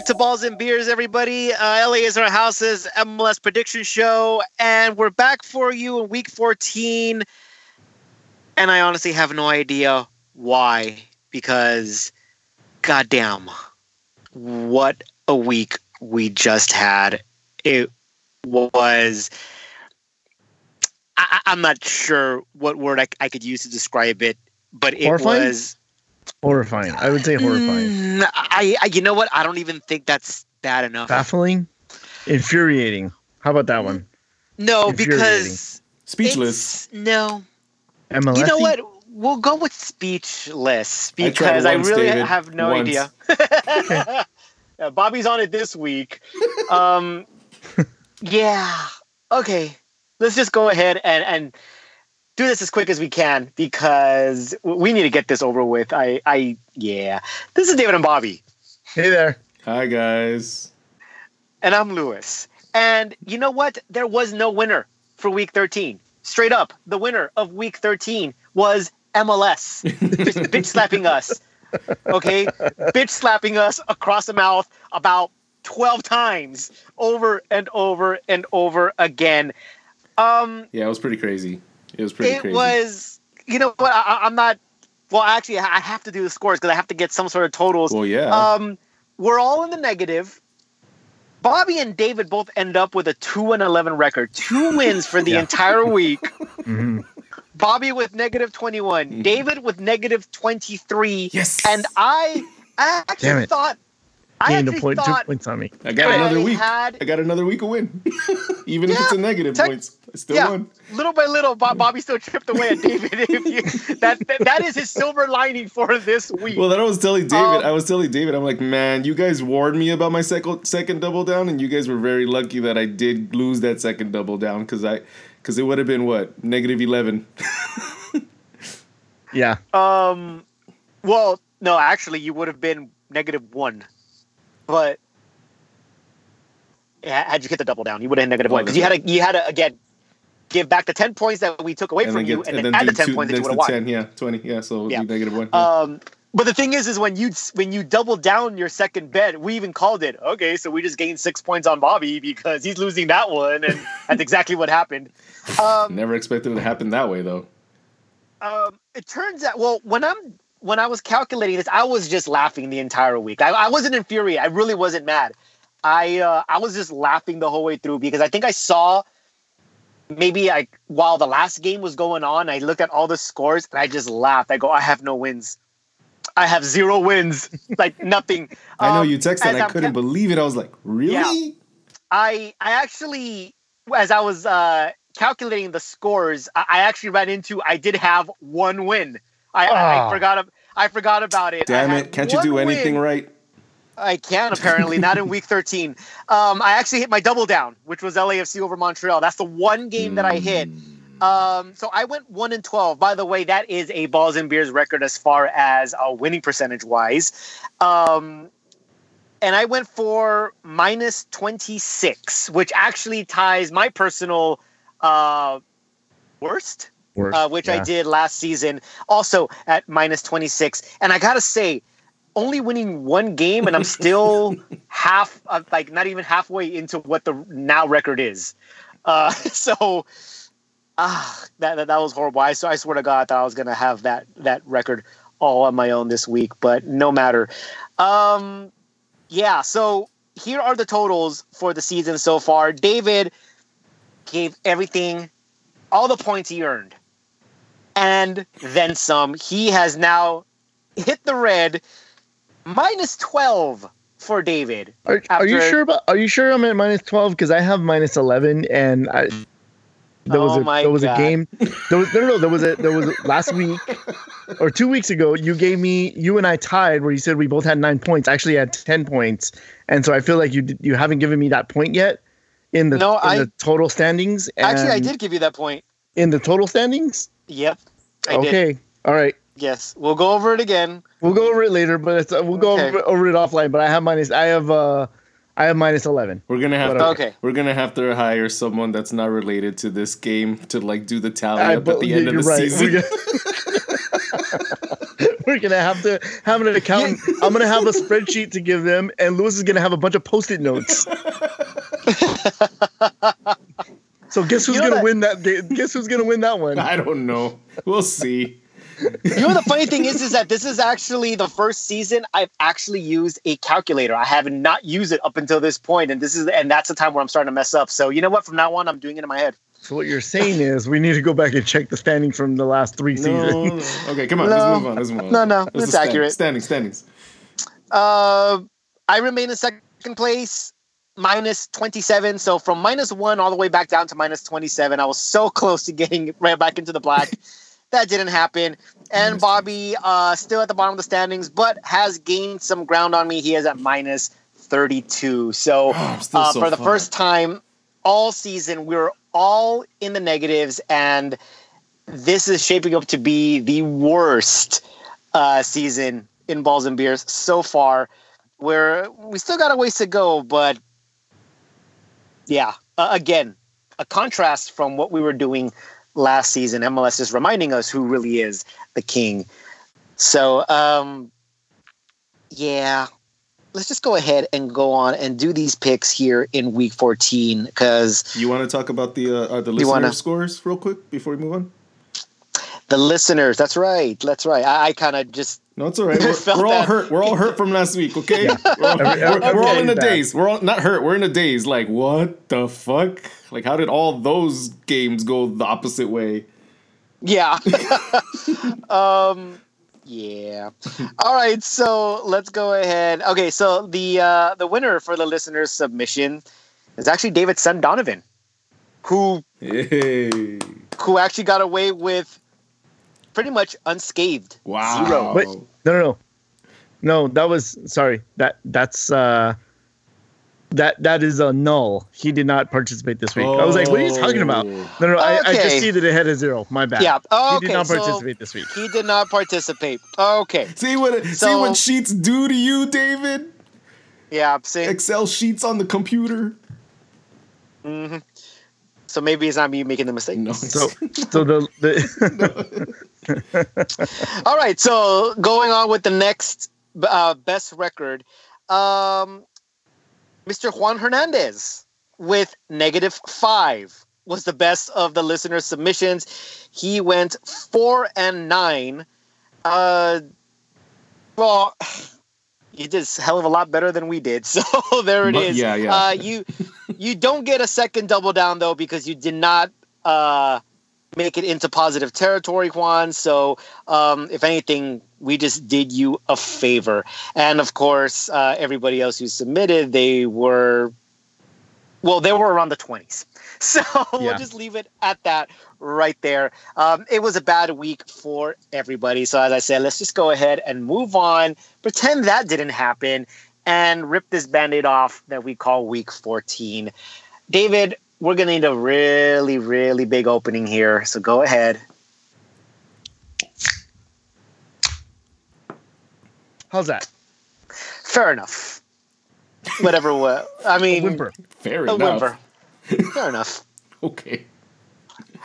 back to Balls and Beers, everybody. Uh, LA is our house's MLS prediction show, and we're back for you in week 14. And I honestly have no idea why, because goddamn, what a week we just had. It was. I, I'm not sure what word I, I could use to describe it, but it Horrifying? was. Horrifying. I would say horrifying. Mm, I, I, you know what? I don't even think that's bad enough. Baffling. Infuriating. How about that one? no, because Speechless. no, MLS. you know what? We'll go with speechless because I, once, really David. have no Once. idea. Yeah, Bobby's on it this week. Um, yeah. Okay. Let's just go ahead and and do this as quick as we can because we need to get this over with. I I yeah. This is David and Bobby. Hey there. Hi guys. and I'm Lewis. And you know what? There was no winner for week 13. Straight up, the winner of week 13 was MLS. Just bitch slapping us. Okay? bitch slapping us across the mouth about 12 times over and over and over again. Um, Yeah, it was pretty crazy. It was pretty it crazy. was, you know what? I, I- I'm not, well, actually, I have to do the scores because I have to get some sort of totals. Well, yeah. Um, we're all in the negative. Bobby and David both end up with a two and eleven record, two wins for the Yeah. entire week. Mhm. Bobby with negative twenty one, Mhm. David with negative twenty three, yes. and I, I actually thought, I Gained a actually point, two points on me. I got I another week. had- I got another week of win. Even if it's a negative tech- points, I still yeah. won. little by little, Bob, Bobby still chipped away at David. If you, that, that that is his silver lining for this week. Well, that I was telling David. Um, I was telling David. I'm like, man, you guys warned me about my second second double down, and you guys were very lucky that I did lose that second double down because I because it would have been what negative eleven. Yeah. Um, well, no, actually, you would have been negative one, but had you hit the double down, you would have had negative one because you had to you had to again give back the ten points that we took away from you, and then, add the ten two points that you would have won. 10, yeah, twenty, yeah. So Yeah. be negative one. yeah. Um, but the thing is, is when you when you double down your second bet, we even called it. Okay, so we just gained six points on Bobby because he's losing that one, and that's exactly what happened. Um, Never expected it to happen that way, though. um, it turns out well when i'm when i was calculating this i was just laughing the entire week i, I wasn't infuriated i really wasn't mad i uh, i was just laughing the whole way through because i think i saw maybe like while the last game was going on i looked at all the scores and i just laughed i go i have no wins i have zero wins like nothing I know Um, you texted. I I'm couldn't ca- believe it. I was like, really? I I actually, as I was uh, calculating the scores, I, I actually ran into I did have one win. I, I, I Ah. forgot I forgot about it. Damn it! Can't you do anything win. right? I can apparently not in week 13. Um, I actually hit my double down, which was LAFC over Montreal. That's the one game that I hit. Hmm. Um, so I went one and twelve. By the way, that is a balls and beers record as far as uh, winning percentage wise. Um, and I went for minus twenty six, which actually ties my personal uh, worst, Uh, which I did last season, also at minus twenty six. And I gotta say, only winning one game, and I'm still half, uh, like not even halfway into what the now record is. Uh, so ah, that, that that was horrible. I, so I swear to God, I thought I was gonna have that that record all on my own this week, but no matter. Um, yeah. So here are the totals for the season so far. David gave everything, all the points he earned, and then some. He has now hit the red, minus twelve for David. Are, are you sure about? Are you sure I'm at minus twelve? Because I have minus eleven, and I there was Oh a there was God. a game. There was no, no, no. There was a there was a, last week or two weeks ago. You gave me you and I tied where you said we both had nine points. I actually had ten points, and so I feel like you you haven't given me that point yet in the No, in I- the total standings. Actually, I did give you that point. in the total standings. Yep. I did. okay, all right. Yes. We'll go over it again. We'll go over it later, but it's, uh, we'll go Okay. over, over it offline. But I have minus. I have uh, I have minus eleven. We're gonna have But, to, okay. We're gonna have to hire someone that's not related to this game to like do the tally I up at bel- the end of the right. season. We're We're gonna have to have an accountant. I'm gonna have a spreadsheet to give them, and Lewis is gonna have a bunch of post-it notes. so guess who's You know gonna that- win that? ga- Guess who's gonna win that one? I don't know. We'll see. You know the funny thing is, is that this is actually the first season I've actually used a calculator. I have not used it up until this point, and this is and that's the time where I'm starting to mess up. So you know what? From now on, I'm doing it in my head. So what you're saying is we need to go back and check the standing from the last three No, seasons. no. Okay, come on. No. Let's move on. Let's move on. No, no, Let's it's accurate. Standings, standings. Uh, I remain in second place, minus 27. So from minus one all the way back down to minus 27. I was so close to getting right back into the black. that didn't happen. And Bobby, uh, still at the bottom of the standings, but has gained some ground on me. He is at minus 32. So I'm uh, so for the far. first time all season, we were all in the negatives, and this is shaping up to be the worst uh, season in balls and beers so far. Where we still got a ways to go, but yeah, uh, again, a contrast from what we were doing last season. MLS is reminding us who really is the king. So, um, yeah, let's just go ahead and go on and do these picks here in week 14 because You want to talk about the uh, uh, the listener wanna- scores real quick before we move on? the listeners, that's right, that's right. I, I kind of just No, it's all right. We're, we're all hurt. We're all hurt from last week. Okay, we're, all, Every- we're- we're all in the daze. We're all not hurt. We're in the daze. Like what the fuck? Like how did all those games go the opposite way? Yeah. um yeah. All right, so let's go ahead. Okay, so the uh the winner for the listener's submission is actually David Son Donovan, who Hey, who actually got away with pretty much unscathed. wow. Zero. Wait. No, no, no, no. That was sorry. That that's uh, that that is a null. He did not participate this week. I was like, what are you talking about? No, no, no I, I just see that it had a zero. My bad. Yeah. Oh, He did not so participate this week. he did not participate. Okay. See what see what sheets do to you, David? Yeah, see. Excel sheets on the computer. hmm So maybe it's not me making the mistake. No. So so the the All right, so going on with the next uh, best record, um, Mr. Juan Hernandez with negative five was the best of the listener submissions. He went four and nine. Uh, well, you did a hell of a lot better than we did. So there it But- is. yeah, yeah. Uh, you you don't get a second double down though because you did not uh, make it into positive territory, Juan. So um, if anything, we just did you a favor. And of course, uh, everybody else who submitted, they were well, they were around the twenties. So we'll just leave it at that right there. Um, it was a bad week for everybody. So as I said, let's just go ahead and move on. Pretend that didn't happen and rip this band-aid off that we call week 14. David, we're gonna need a really, really big opening here. So go ahead. how's that? Fair enough. Whatever. wa- I mean, Whimper. Fair a enough. whimper. Fair enough. Okay.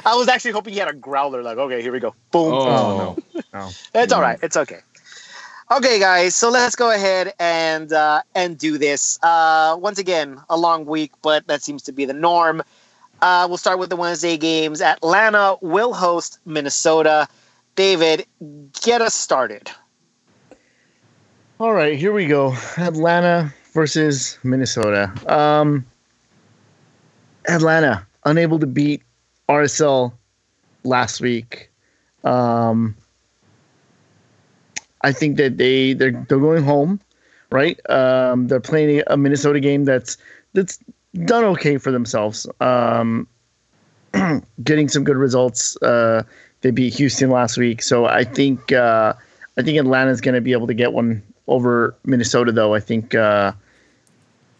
I was actually hoping he had a growler. Like, okay, here we go. Boom. Oh, oh no. No. It's all right. It's okay. Okay, guys. So let's go ahead and uh, and do this. Uh, once again, a long week, but that seems to be the norm. Uh, we'll start with the Wednesday games. Atlanta will host Minnesota. David, get us started. All right, here we go. Atlanta versus Minnesota. Um, Atlanta unable to beat RSL last week. Um, I think that they they're they're going home, right? Um, they're playing a Minnesota game that's that's done okay for themselves. Um, getting some good results. Uh, they beat Houston last week, so I think uh, I think Atlanta's going to be able to get one over Minnesota, though. I think, uh,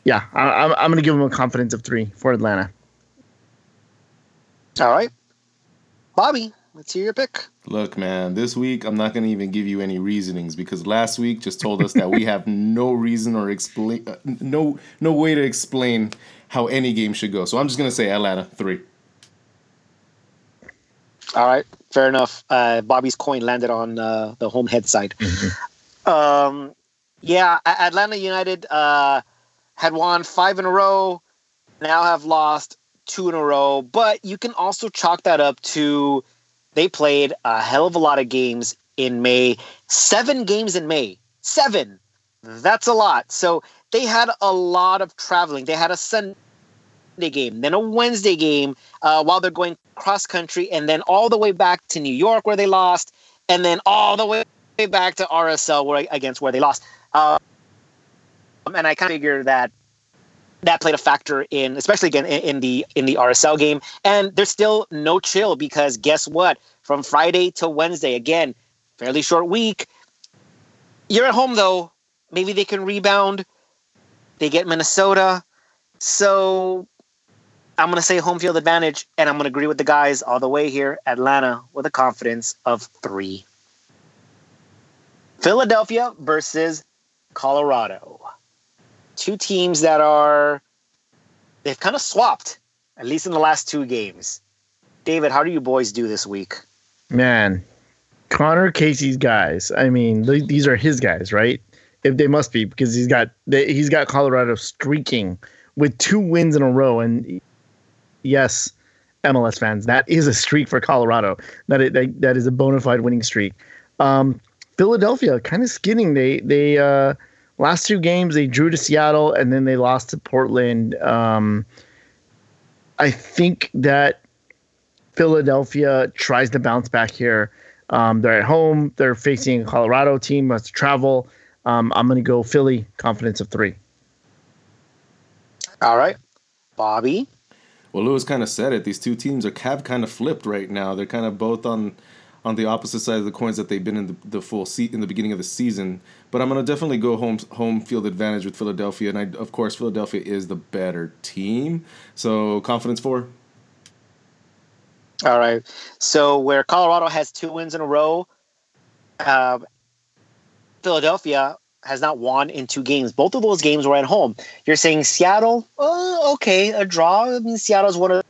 yeah, I, I'm I'm going to give them a confidence of three for Atlanta. All right, Bobby, let's hear your pick. Look, man, this week I'm not going to even give you any reasonings because last week just told us that we have no reason or explain uh, no no way to explain how any game should go. So I'm just going to say Atlanta 3. All right, fair enough. Uh, Bobby's coin landed on uh, the home head side. Um, yeah, Atlanta United uh, had won five in a row, now have lost two in a row. But you can also chalk that up to they played a hell of a lot of games in May. Seven games in May. Seven. That's a lot. So they had a lot of traveling. They had a Sunday game, then a Wednesday game uh, while they're going cross country, and then all the way back to New York where they lost, and then all the way back to RSL where against where they lost. Um, and I kind of figure that that played a factor in, especially again in, the in the RSL game. And there's still no chill because guess what? From Friday to Wednesday, again, fairly short week. You're at home though. Maybe they can rebound. They get Minnesota. So I'm going to say home field advantage, and I'm going to agree with the guys all the way here. Atlanta with a confidence of three. Philadelphia versus Colorado. Two teams that are, they've kind of swapped, at least in the last two games. David, how do you boys do this week? Man, Conor Casey's guys. I mean, th- these are his guys, right? If they must be because he's got he's got Colorado streaking with two wins in a row, and yes, MLS fans, that is a streak for Colorado. That is, that, that is a bona fide winning streak. Um, Philadelphia kind of skidding. They they uh, last two games they drew to Seattle and then they lost to Portland. Um, I think that Philadelphia tries to bounce back here. Um, they're at home. They're facing a Colorado team. Must travel. Um, I'm going to go Philly. Confidence of three. All right, Bobby. Well, Lewis kind of said it. These two teams are have kind of flipped right now. They're kind of both on on the opposite side of the coins that they've been in the, the full seat in the beginning of the season. But I'm going to definitely go home home field advantage with Philadelphia, and I, of course Philadelphia is the better team. So confidence four. All right. So where Colorado has two wins in a row, uh, Philadelphia has not won in two games. Both of those games were at home. You're saying Seattle? Oh, okay, a draw. I mean, Seattle's one of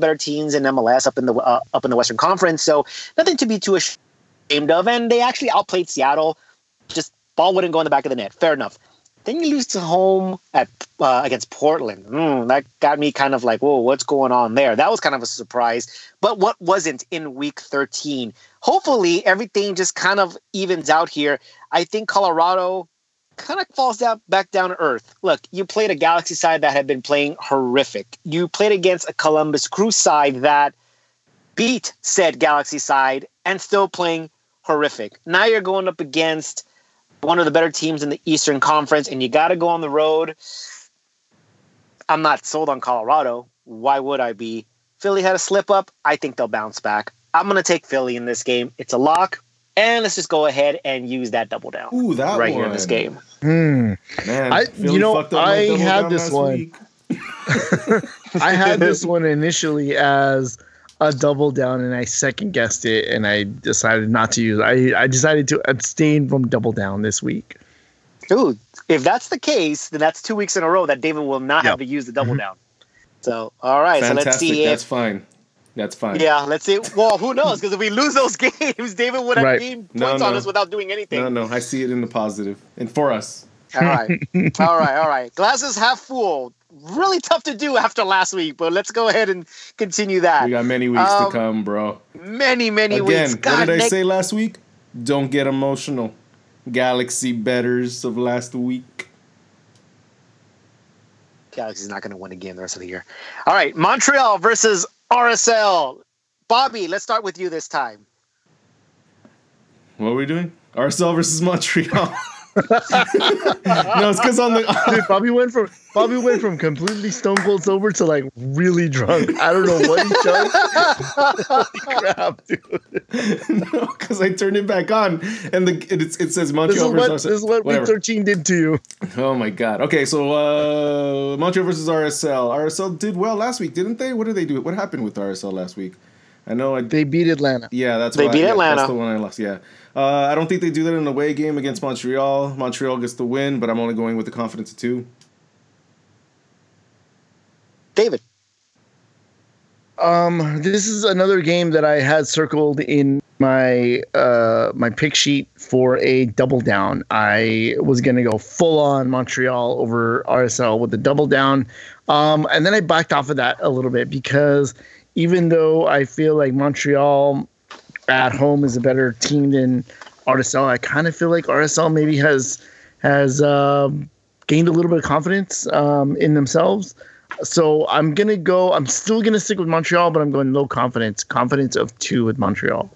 better teams in MLS up in the uh, up in the Western Conference, so nothing to be too ashamed of. And they actually outplayed Seattle. Just ball wouldn't go in the back of the net. Fair enough. Then you lose to home at uh, against Portland. Mm, that got me kind of like, whoa, what's going on there? That was kind of a surprise. But what wasn't in Week 13? Hopefully, everything just kind of evens out here. I think Colorado kind of falls down back down to earth. Look, you played a Galaxy side that had been playing horrific. You played against a Columbus Crew side that beat said Galaxy side and still playing horrific. Now you're going up against one of the better teams in the Eastern Conference, and you got to go on the road. I'm not sold on Colorado. Why would I be? Philly had a slip up. I think they'll bounce back. I'm going to take Philly in this game. It's a lock. And let's just go ahead and use that double down Ooh, that right one. here in this game. Hmm. Man, I- Philly you know, up I had this one. I had this one initially as a double down, and I second guessed it, and I decided not to use. it. I I decided to abstain from double down this week. Dude, if that's the case, then that's two weeks in a row that David will not Yep. have to use the double down. So, all right. Fantastic. So let's see That's if. fine. That's fine. Yeah, let's see. Well, who knows? Because if we lose those games, David would have Right. gained No, points on us without doing anything. No, no, I see it in the positive, and for us. All right. all right. All right. Glasses half full. Really tough to do after last week, but let's go ahead and continue that. We got many weeks Um, to come, bro. many, many weeks. Again, weeks. what God, did I Nick- say last week? Don't get emotional. Galaxy betters of last week. Galaxy's not going to win again the rest of the year. All right. Montreal versus RSL. Bobby, let's start with you this time. What are we doing? RSL versus Montreal. no, it's because on the Dude, Bobby went from Bobby went from completely stone cold sober to like really drunk. I don't know what he drank. Holy crap, dude! no, because I turned it back on, and the it, it says This is Montreal what versus this is what week thirteen did to you. Oh my god. Okay, so uh Montreal versus RSL. RSL did well last week, didn't they? What did they do? What happened with RSL last week? I know I They beat Atlanta. Yeah, that's They what beat I, yeah, Atlanta. That's the one I lost. Yeah, uh, I don't think they do that in a away game against Montreal. Montreal gets the win, but I'm only going with the confidence of two. David. Um, this is another game that I had circled in my uh my pick sheet for a double down. I was gonna go full on Montreal over RSL with the double down. Um, and then I backed off of that a little bit because even though I feel like Montreal at home is a better team than RSL, I kind of feel like RSL maybe has has uh, gained a little bit of confidence um, in themselves. So I'm gonna go. I'm still gonna stick with Montreal, but I'm going low confidence. Confidence of two with Montreal.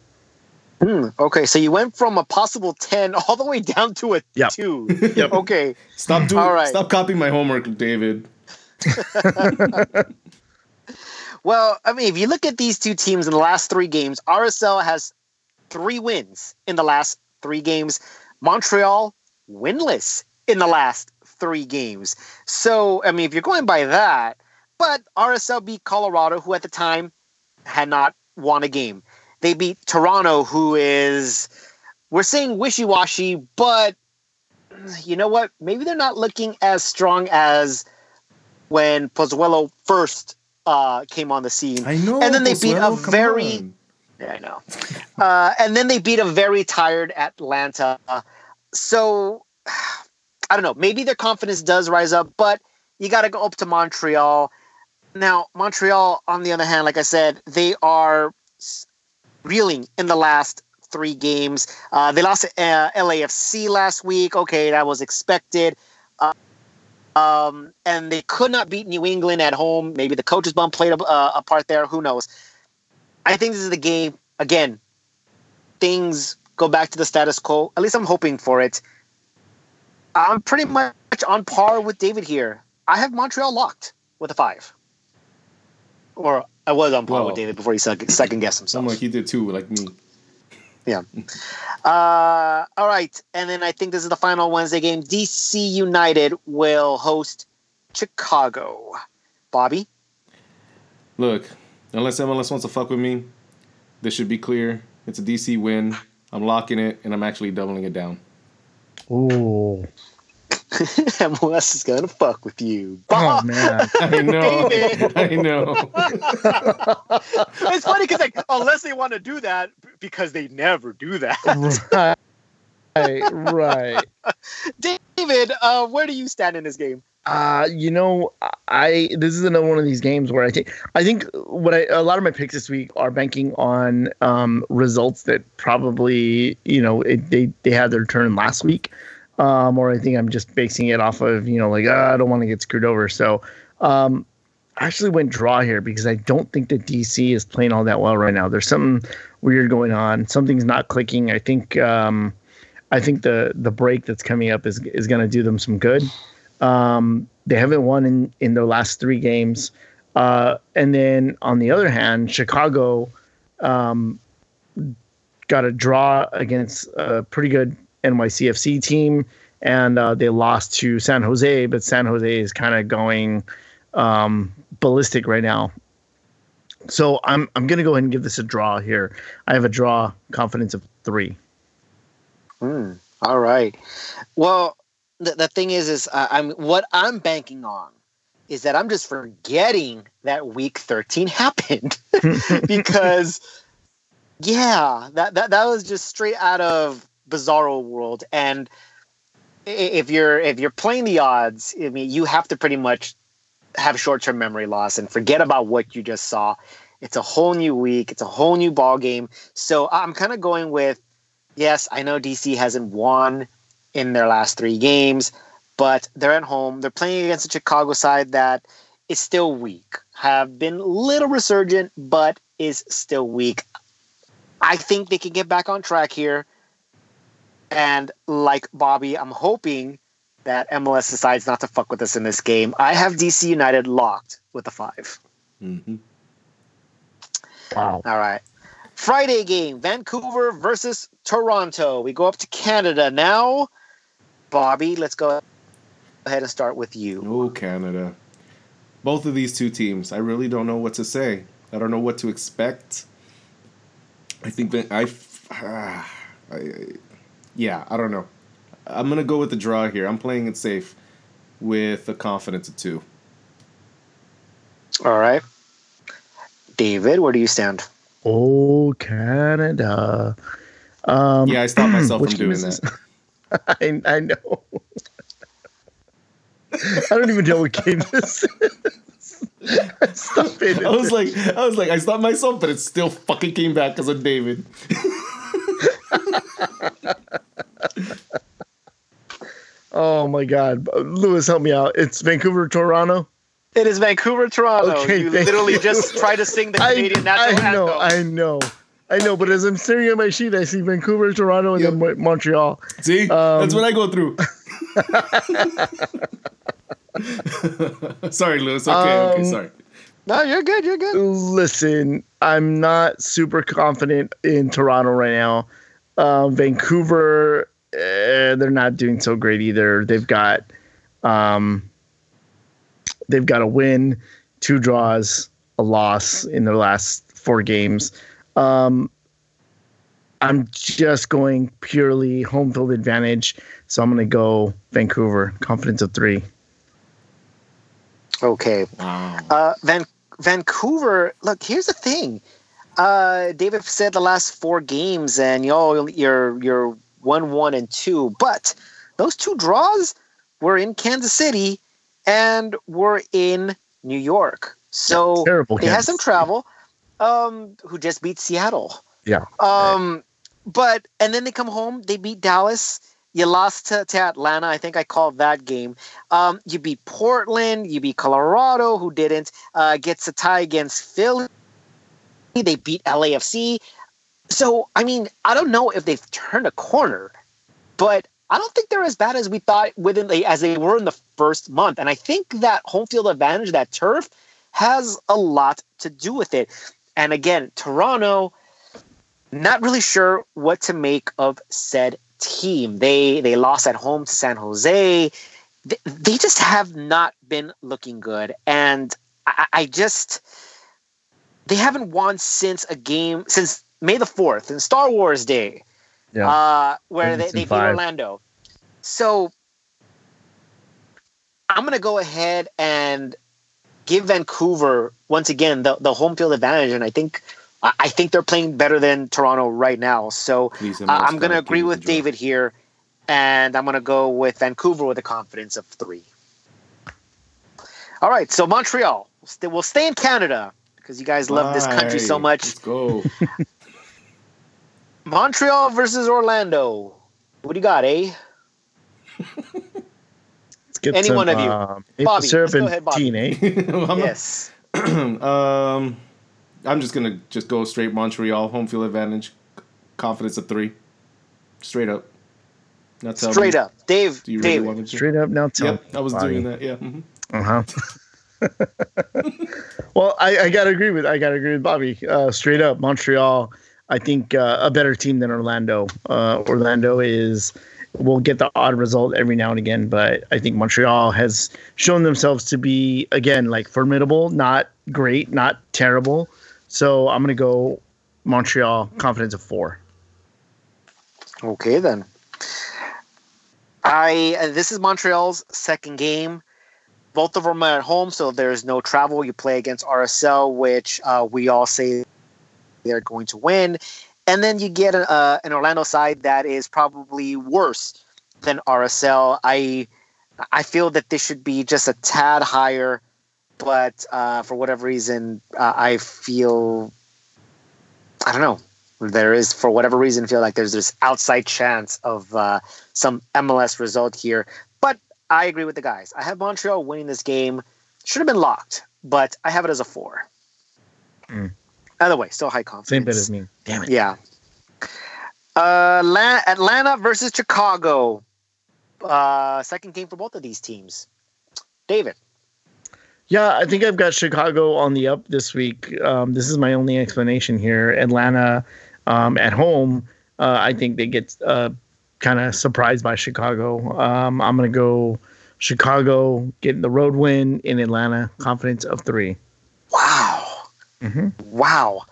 Hmm, okay, so you went from a possible ten all the way down to a Yep. two. Yep. Okay. Stop doing. All right. Stop copying my homework, David. Well, I mean, if you look at these two teams in the last three games, RSL has three wins in the last three games. Montreal winless in the last three games. So, I mean, if you're going by that, but RSL beat Colorado, who at the time had not won a game. They beat Toronto, who is, we're saying wishy washy, but you know what? Maybe they're not looking as strong as when Pozuelo first uh, came on the scene. I know. And then they beat a very- on. Yeah, I know. Uh, and then they beat a very tired Atlanta. So I don't know. Maybe their confidence does rise up, but you got to go up to Montreal. Now, Montreal, on the other hand, like I said, they are reeling in the last three games. Uh, they lost to uh, LAFC last week. Okay, that was expected. Um, and they could not beat New England at home. Maybe the coach's bump played a, uh, a part there. Who knows? I think this is the game. Again, things go back to the status quo. At least I'm hoping for it. I'm pretty much on par with David here. I have Montreal locked with a five. Or I was on par Well- with David before he second, second guessed himself. I'm like you did too, like me. Uh, all right, and then I think this is the final Wednesday game. DC United will host Chicago. Bobby, Look, unless MLS wants to fuck with me, this should be clear. It's a DC win. I'm locking it, and I'm actually doubling it down. Ooh. MLS is gonna fuck with you. Oh man. I know. I know. it's funny because like unless they want to do that, because they never do that. right. Right. David, uh, where do you stand in this game? Uh, you know, I this is another one of these games where I think I think what I a lot of my picks this week are banking on um, results that probably you know it, they they had their turn last week, um, or I think I'm just basing it off of you know like ah, I don't want to get screwed over. So um, I actually went draw here because I don't think that DC is playing all that well right now. There's something weird going on. Something's not clicking. I think um, I think the the break that's coming up is is going to do them some good. Um, they haven't won in, in their last three games. Uh, and then on the other hand, Chicago um, got a draw against a pretty good NYCFC team, and uh, they lost to San Jose. But San Jose is kind of going um, ballistic right now. So I'm I'm gonna go ahead and give this a draw here. I have a draw confidence of three. Hmm. All right. Well, the, the thing is, is uh, I'm what I'm banking on is that I'm just forgetting that week 13 happened because, yeah, that, that that was just straight out of Bizarro World. And if you're if you're playing the odds, I mean, you have to pretty much have short-term memory loss and forget about what you just saw. It's a whole new week. It's a whole new ball game. So I'm kind of going with yes, I know DC hasn't won in their last three games, but they're at home. They're playing against a Chicago side that is still weak, have been little resurgent, but is still weak. I think they can get back on track here. And like Bobby, I'm hoping that MLS decides not to fuck with us in this game. I have DC United locked with a five. hmm Wow. All right. Friday game Vancouver versus Toronto. We go up to Canada now. Bobby, let's go ahead and start with you. Oh, Canada. Both of these two teams, I really don't know what to say. I don't know what to expect. I think that I, ah, I, I yeah, I don't know. I'm gonna go with the draw here. I'm playing it safe with a confidence of two. All right. David, where do you stand? Oh, Canada. Um, Yeah, I stopped myself from doing this? that. I, I know. I don't even know what game this is. Stop it. I was like, I was like, I stopped myself, but it still fucking came back because of David. Oh my God. Lewis, help me out. It's Vancouver, Toronto. It is Vancouver, Toronto. Okay, you thank literally you. just try to sing the I, Canadian national anthem. I know, anthem. I know. I know, but as I'm staring at my sheet, I see Vancouver, Toronto, and Yep. then Montreal. See, Um, that's what I go through. sorry, Lewis. Okay, okay, Um, sorry. no, you're good. You're good. Listen, I'm not super confident in Toronto right now. Um, Vancouver, eh, they're not doing so great either. They've got, um, they've got a win, two draws, a loss in their last four games. Um, I'm just going purely home field advantage, so I'm going to go Vancouver. Confidence of three. Okay. Wow. Uh, Van- Vancouver. Look, here's the thing. Uh, David said the last four games, and y'all, you're you're one, one, and two. But those two draws were in Kansas City, and were in New York. So Terrible. they had some travel. Um, who just beat Seattle? Yeah. Um, but and then they come home. They beat Dallas. You lost to, to Atlanta. I think I called that game. Um, you beat Portland. You beat Colorado, who didn't. Uh, gets a tie against Philly. They beat LAFC. So I mean, I don't know if they've turned a corner, but I don't think they're as bad as we thought within the as they were in the first month. And I think that home field advantage, that turf, has a lot to do with it. And again, Toronto, not really sure what to make of said team. They they lost at home to San Jose. They, they just have not been looking good, and I, I just they haven't won since a game since May the fourth and Star Wars Day, Yeah. uh, where they, they beat five. Orlando. So I'm gonna go ahead and give Vancouver once again the, the home field advantage, and I think I I think they're playing better than Toronto right now. So uh, I'm going to agree with the. David here, and I'm going to go with Vancouver with a confidence of three. All right, so Montreal. We'll stay in Canada because you guys love this country so much. Let's go. Montreal versus Orlando. What do you got, eh? Let's get Any some, one of you. uh, Bobby, syrup let's go ahead, Bobby. teen, eh? I'm not- yes. um, I'm just gonna just go straight Montreal home field advantage, confidence of three, straight up. Not tell Straight me. up. Dave, Do you really David. want to? Straight up now. Tell Yep, I was Bobby. doing that. Yeah. mhm. Uh huh. well, I, I gotta agree with I gotta agree with Bobby. Uh, straight up, Montreal. I think uh, a better team than Orlando. Uh, Orlando is will get the odd result every now and again, but I think Montreal has shown themselves to be again like formidable, not great, not terrible. So I'm gonna go Montreal. Confidence of four. Okay then. I this is Montreal's second game. Both of them are at home, so there's no travel. You play against RSL, which uh, we all say they're going to win, and then you get a, uh, an Orlando side that is probably worse than RSL. I I feel that this should be just a tad higher, but uh, for whatever reason, uh, I feel I don't know there is for whatever reason feel like there's this outside chance of uh, some MLS result here. I agree with the guys. I have Montreal winning this game. Should have been locked, but I have it as a four. Mm. Either way, still high confidence. Same bit as me. Damn it. Yeah. Uh, La- Atlanta versus Chicago. Uh, second game for both of these teams. David. Yeah, I think I've got Chicago on the up this week. Um, this is my only explanation here. Atlanta um, at home, uh, I think they get uh, kind of surprised by Chicago. Um, I'm going to go Chicago getting the road win in Atlanta. Confidence of three. Wow. hmm Wow.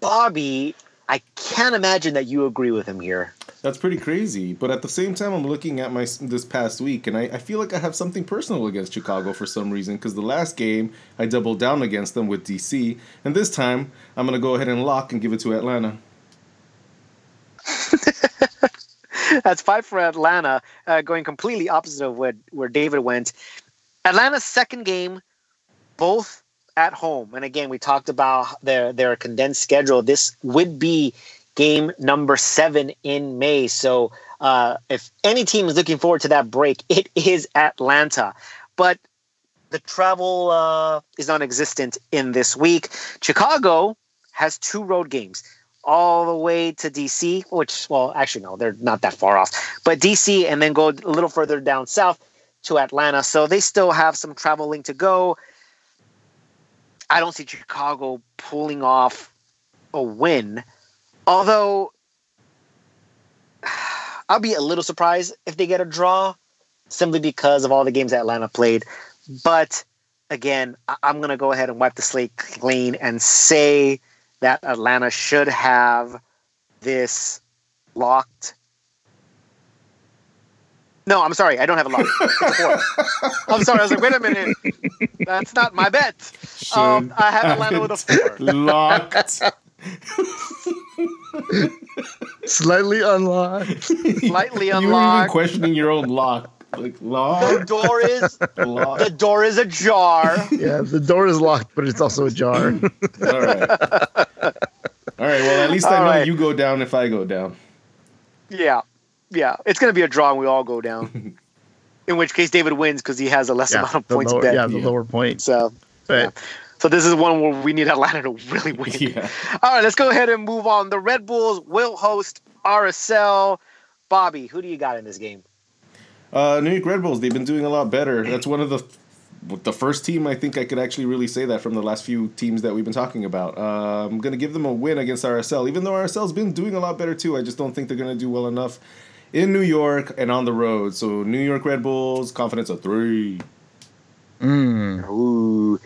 Bobby, I can't imagine that you agree with him here. That's pretty crazy. But at the same time, I'm looking at my this past week, and I, I feel like I have something personal against Chicago for some reason. Because the last game, I doubled down against them with DC, and this time, I'm gonna go ahead and lock and give it to Atlanta. That's five for Atlanta, uh, going completely opposite of where, where David went. Atlanta's second game, both at home. And again, we talked about their, their condensed schedule. This would be game number seven in May. So uh, if any team is looking forward to that break, it is Atlanta. But the travel uh, is non existent in this week. Chicago has two road games all the way to DC, which, well, actually, no, they're not that far off, but DC and then go a little further down south to Atlanta. So they still have some traveling to go. I don't see Chicago pulling off a win, although I'll be a little surprised if they get a draw simply because of all the games Atlanta played. But again, I'm going to go ahead and wipe the slate clean and say that Atlanta should have this locked. No, I'm sorry. I don't have a locked. I'm sorry. I was like, wait a minute. That's not my bet. Um, I have Atlanta with a four. Locked. Slightly unlocked. Slightly unlocked. You were even unlocked. questioning your own lock. Like The door is lock. the door is ajar. Yeah, the door is locked, but it's also ajar. All right. All right. Well, at least I All know right. you go down if I go down. Yeah, yeah. It's gonna be a draw, and we all go down. In which case, David wins because he has a less yeah, amount of points lower, bet. yeah, the Yeah. lower points. So, But yeah. so this is one where we need Atlanta to really win. Yeah. All right, let's go ahead and move on. The Red Bulls will host RSL. Bobby, who do you got in this game? Uh, New York Red Bulls, they've been doing a lot better. That's one of the the first team I think I could actually really say that from the last few teams that we've been talking about. Uh, I'm gonna give them a win against RSL, even though RSL's been doing a lot better too. I just don't think they're gonna do well enough in New York and on the road. So New York Red Bulls, confidence of three. mm, Ooh,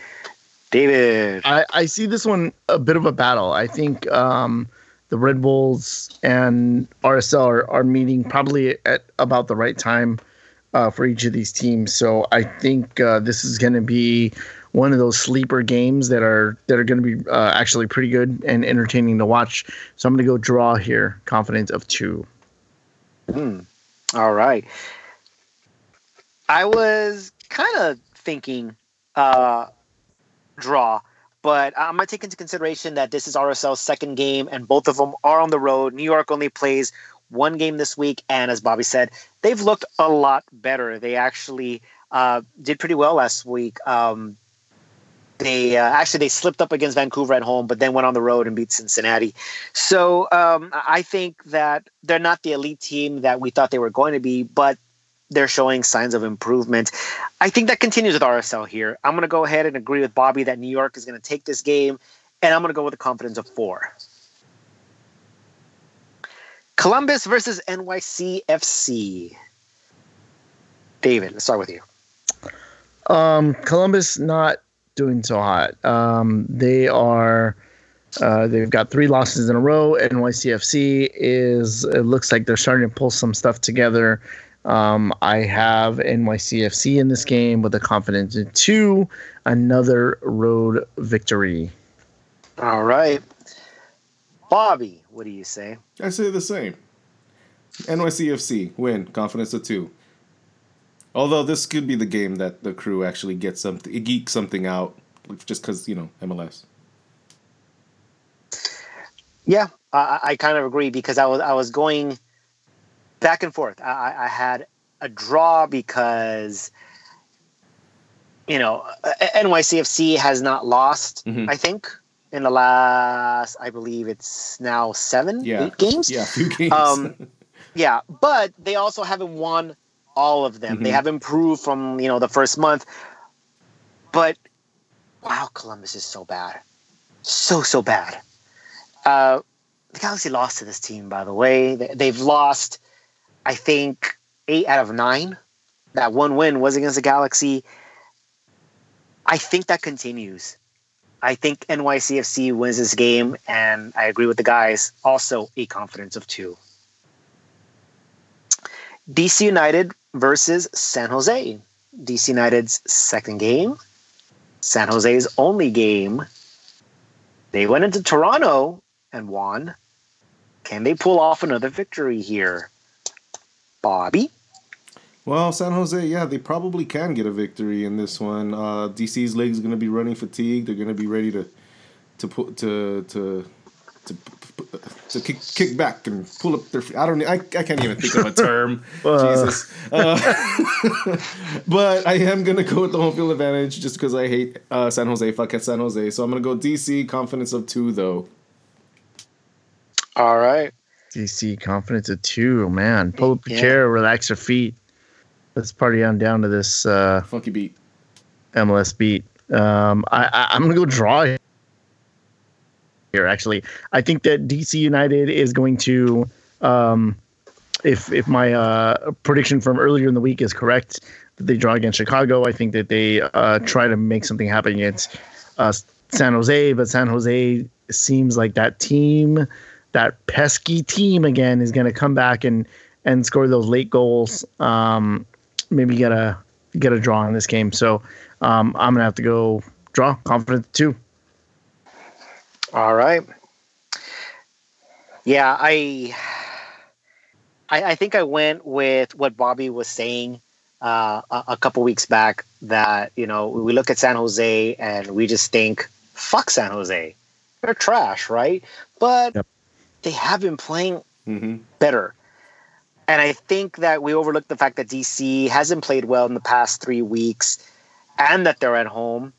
David. I, I see this one a bit of a battle. I think um, the Red Bulls and RSL are, are meeting probably at about the right time uh, for each of these teams. So I think uh, this is going to be one of those sleeper games that are that are going to be uh, actually pretty good and entertaining to watch. So I'm going to go draw here. Confidence of two. Hmm. All right. I was kind of thinking uh, draw, but I'm going to take into consideration that this is RSL's second game, and both of them are on the road. New York only plays one game this week, and as Bobby said, they've looked a lot better. They actually uh, did pretty well last week. Um, they uh, actually they slipped up against Vancouver at home, but then went on the road and beat Cincinnati. So um, I think that they're not the elite team that we thought they were going to be, but they're showing signs of improvement. I think that continues with RSL here. I'm going to go ahead and agree with Bobby that New York is going to take this game, and I'm going to go with a confidence of four. Columbus versus NYCFC. David, let's start with you. Um, Columbus not doing so hot. Um, they are. Uh, they've got three losses in a row. NYCFC is. It looks like they're starting to pull some stuff together. Um, I have NYCFC in this game with a confidence in two. Another road victory. All right. Bobby, what do you say? I say the same. NYCFC win, confidence of two. Although this could be the game that the crew actually gets something, geek something out, just because you know MLS. Yeah, I, I kind of agree because I was I was going back and forth. I, I- had a draw because you know NYCFC has not lost. Mhm. I think in the last, I believe it's now seven, Yeah. eight games. Yeah, few games. Um, Yeah, but they also haven't won all of them. They Mhm. have improved from you know the first month, but wow, Columbus is so bad, so so bad. Uh, the Galaxy lost to this team, by the way. They've lost, I think, eight out of nine. That one win was against the Galaxy. I think that continues. I think NYCFC wins this game, and I agree with the guys. Also, a confidence of two. DC United versus San Jose. DC United's second game, San Jose's only game. They went into Toronto and won. Can they pull off another victory here? Bobby? Well, San Jose, yeah, they probably can get a victory in this one. Uh, DC's legs are going to be running fatigued. They're going to be ready to to put to to to to kick, kick back and pull up their. Feet. I don't. I, I can't even think of a term. uh. Jesus. Uh, but I am gonna go with the home field advantage just because I hate uh, San Jose. Fuck at San Jose. So I'm gonna go DC. Confidence of two though. All right. DC confidence of two. Man, pull up the yeah. chair, relax your feet. Let's party on down to this uh, funky beat, MLS beat. Um, I, I, am gonna go draw here. Actually, I think that DC United is going to, um, if if my uh, prediction from earlier in the week is correct, that they draw against Chicago. I think that they uh, try to make something happen against uh, San Jose, but San Jose seems like that team, that pesky team again, is going to come back and and score those late goals. Um, maybe get a get a draw in this game. So um, I'm gonna have to go draw confident two. All right. Yeah, I, I, I think I went with what Bobby was saying uh, a, a couple weeks back. That you know we look at San Jose and we just think, "Fuck San Jose, they're trash," right? But yep. they have been playing mm-hmm. better. And I think that we overlooked the fact that DC hasn't played well in the past three weeks and that they're at home.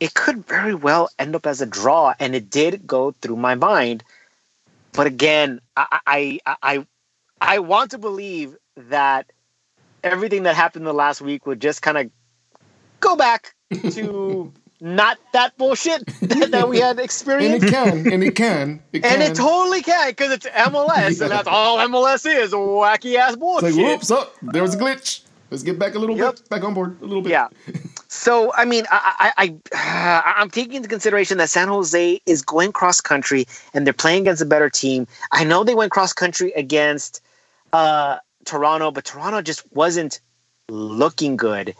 It could very well end up as a draw, and it did go through my mind. But again, I I I, I want to believe that everything that happened the last week would just kind of go back to not that bullshit that, that we had experienced. and it can, and it can, it can. and it totally can because it's MLS, yeah. and that's all MLS is wacky ass bullshit. It's like, whoops, up oh, there was a glitch. Let's get back a little yep. bit, back on board a little bit. Yeah. So I mean, I, I, I I'm taking into consideration that San Jose is going cross country and they're playing against a better team. I know they went cross country against uh, Toronto, but Toronto just wasn't looking good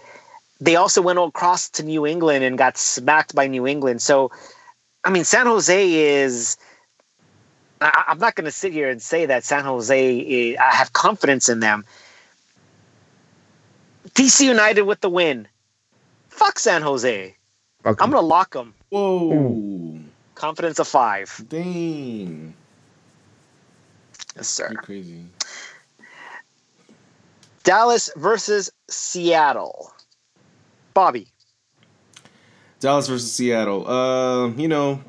they also went across to New England and got smacked by New England. So, I mean, San Jose is. I, am not going to sit here and say that San Jose. Is, I have confidence in them. DC United with the win. Fuck San Jose. Okay. I'm going to lock them. Whoa. Confidence of five. Dang. Yes, sir. You're crazy. Dallas versus Seattle. Bobby. Dallas versus Seattle. Uh, you know,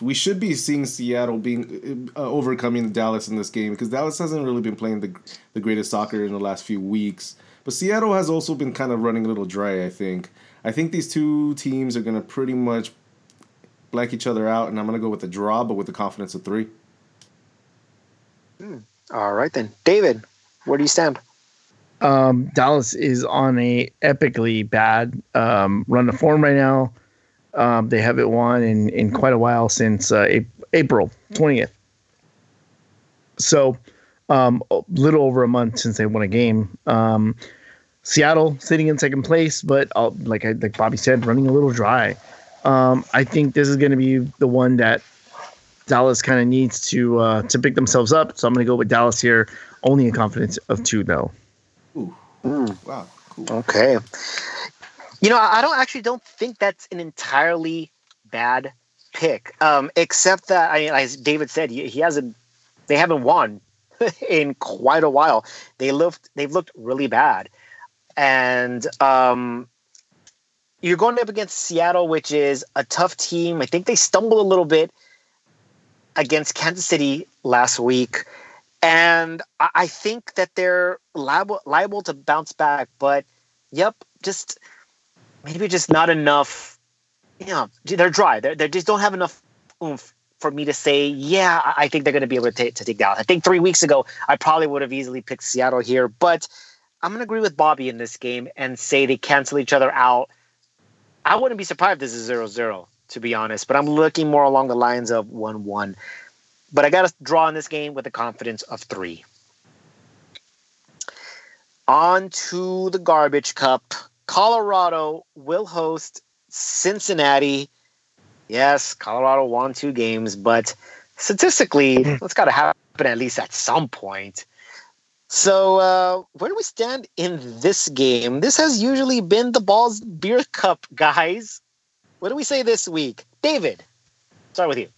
we should be seeing Seattle being uh, overcoming Dallas in this game because Dallas hasn't really been playing the the greatest soccer in the last few weeks. But Seattle has also been kind of running a little dry. I think. I think these two teams are going to pretty much blank each other out, and I'm going to go with a draw, but with the confidence of three. Hmm. All right then, David, where do you stand? Um, Dallas is on a epically bad um, run of form right now. Um, they haven't won in, in quite a while since uh, April 20th. So, um, a little over a month since they won a game. Um, Seattle sitting in second place, but uh, like I, like Bobby said, running a little dry. Um, I think this is going to be the one that Dallas kind of needs to uh, to pick themselves up. So I'm going to go with Dallas here. Only a confidence of two, though. Mm. Wow. Cool. Okay. You know, I don't actually don't think that's an entirely bad pick. Um, except that I mean, as David said, he, he hasn't they haven't won in quite a while. They looked they've looked really bad. And um you're going up against Seattle, which is a tough team. I think they stumbled a little bit against Kansas City last week and I think that they're liable liable to bounce back. But yep, just maybe just not enough. You know, they're dry. They they just don't have enough oomph for me to say, yeah, I think they're going to be able to, take to take down. I think three weeks ago, I probably would have easily picked Seattle here, but I'm going to agree with Bobby in this game and say they cancel each other out. I wouldn't be surprised if this is 0 0, to be honest, but I'm looking more along the lines of 1 1. But I got to draw in this game with a confidence of three. On to the garbage cup. Colorado will host Cincinnati. Yes, Colorado won two games, but statistically, that's got to happen at least at some point. So, uh, where do we stand in this game? This has usually been the Balls Beer Cup, guys. What do we say this week? David, start with you.